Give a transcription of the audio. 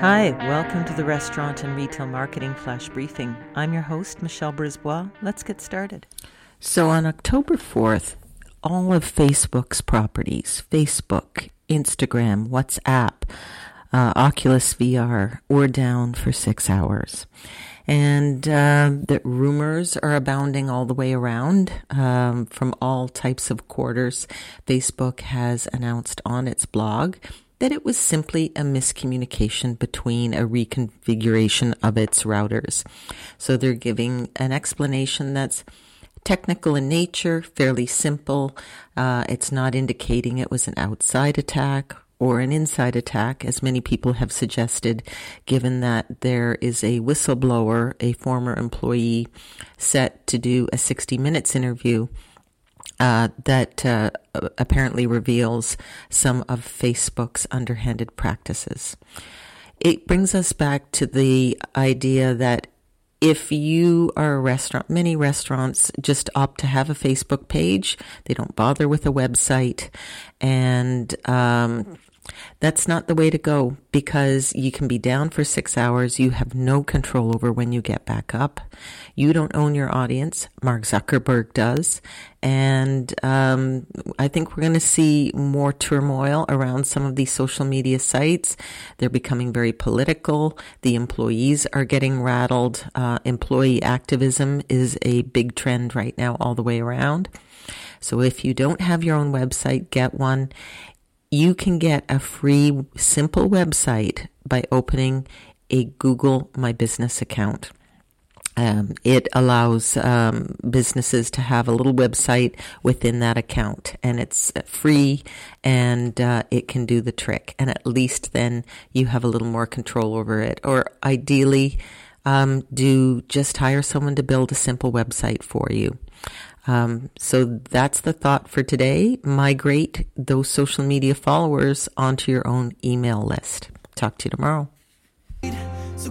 Hi, welcome to the Restaurant and Retail Marketing Flash Briefing. I'm your host, Michelle Brisbois. Let's get started. So, on October 4th, all of Facebook's properties Facebook, Instagram, WhatsApp, uh, Oculus VR were down for six hours. And uh, the rumors are abounding all the way around um, from all types of quarters. Facebook has announced on its blog that it was simply a miscommunication between a reconfiguration of its routers. So they're giving an explanation that's technical in nature, fairly simple. Uh, it's not indicating it was an outside attack or an inside attack, as many people have suggested, given that there is a whistleblower, a former employee, set to do a 60 minutes interview uh, that uh, apparently reveals some of Facebook's underhanded practices. It brings us back to the idea that if you are a restaurant, many restaurants just opt to have a Facebook page. They don't bother with a website. And um, that's not the way to go because you can be down for six hours. You have no control over when you get back up. You don't own your audience. Mark Zuckerberg does. And um, I think we're going to see more turmoil around some of these social media sites. They're becoming very political. The employees are getting rattled. Uh, employee activism is a big trend right now all the way around. So if you don't have your own website, get one you can get a free, simple website by opening a Google My Business account. Um, it allows um, businesses to have a little website within that account, and it's free, and uh, it can do the trick. And at least then you have a little more control over it. Or ideally, um, do just hire someone to build a simple website for you. Um, so that's the thought for today. Migrate those social media followers onto your own email list. Talk to you tomorrow. So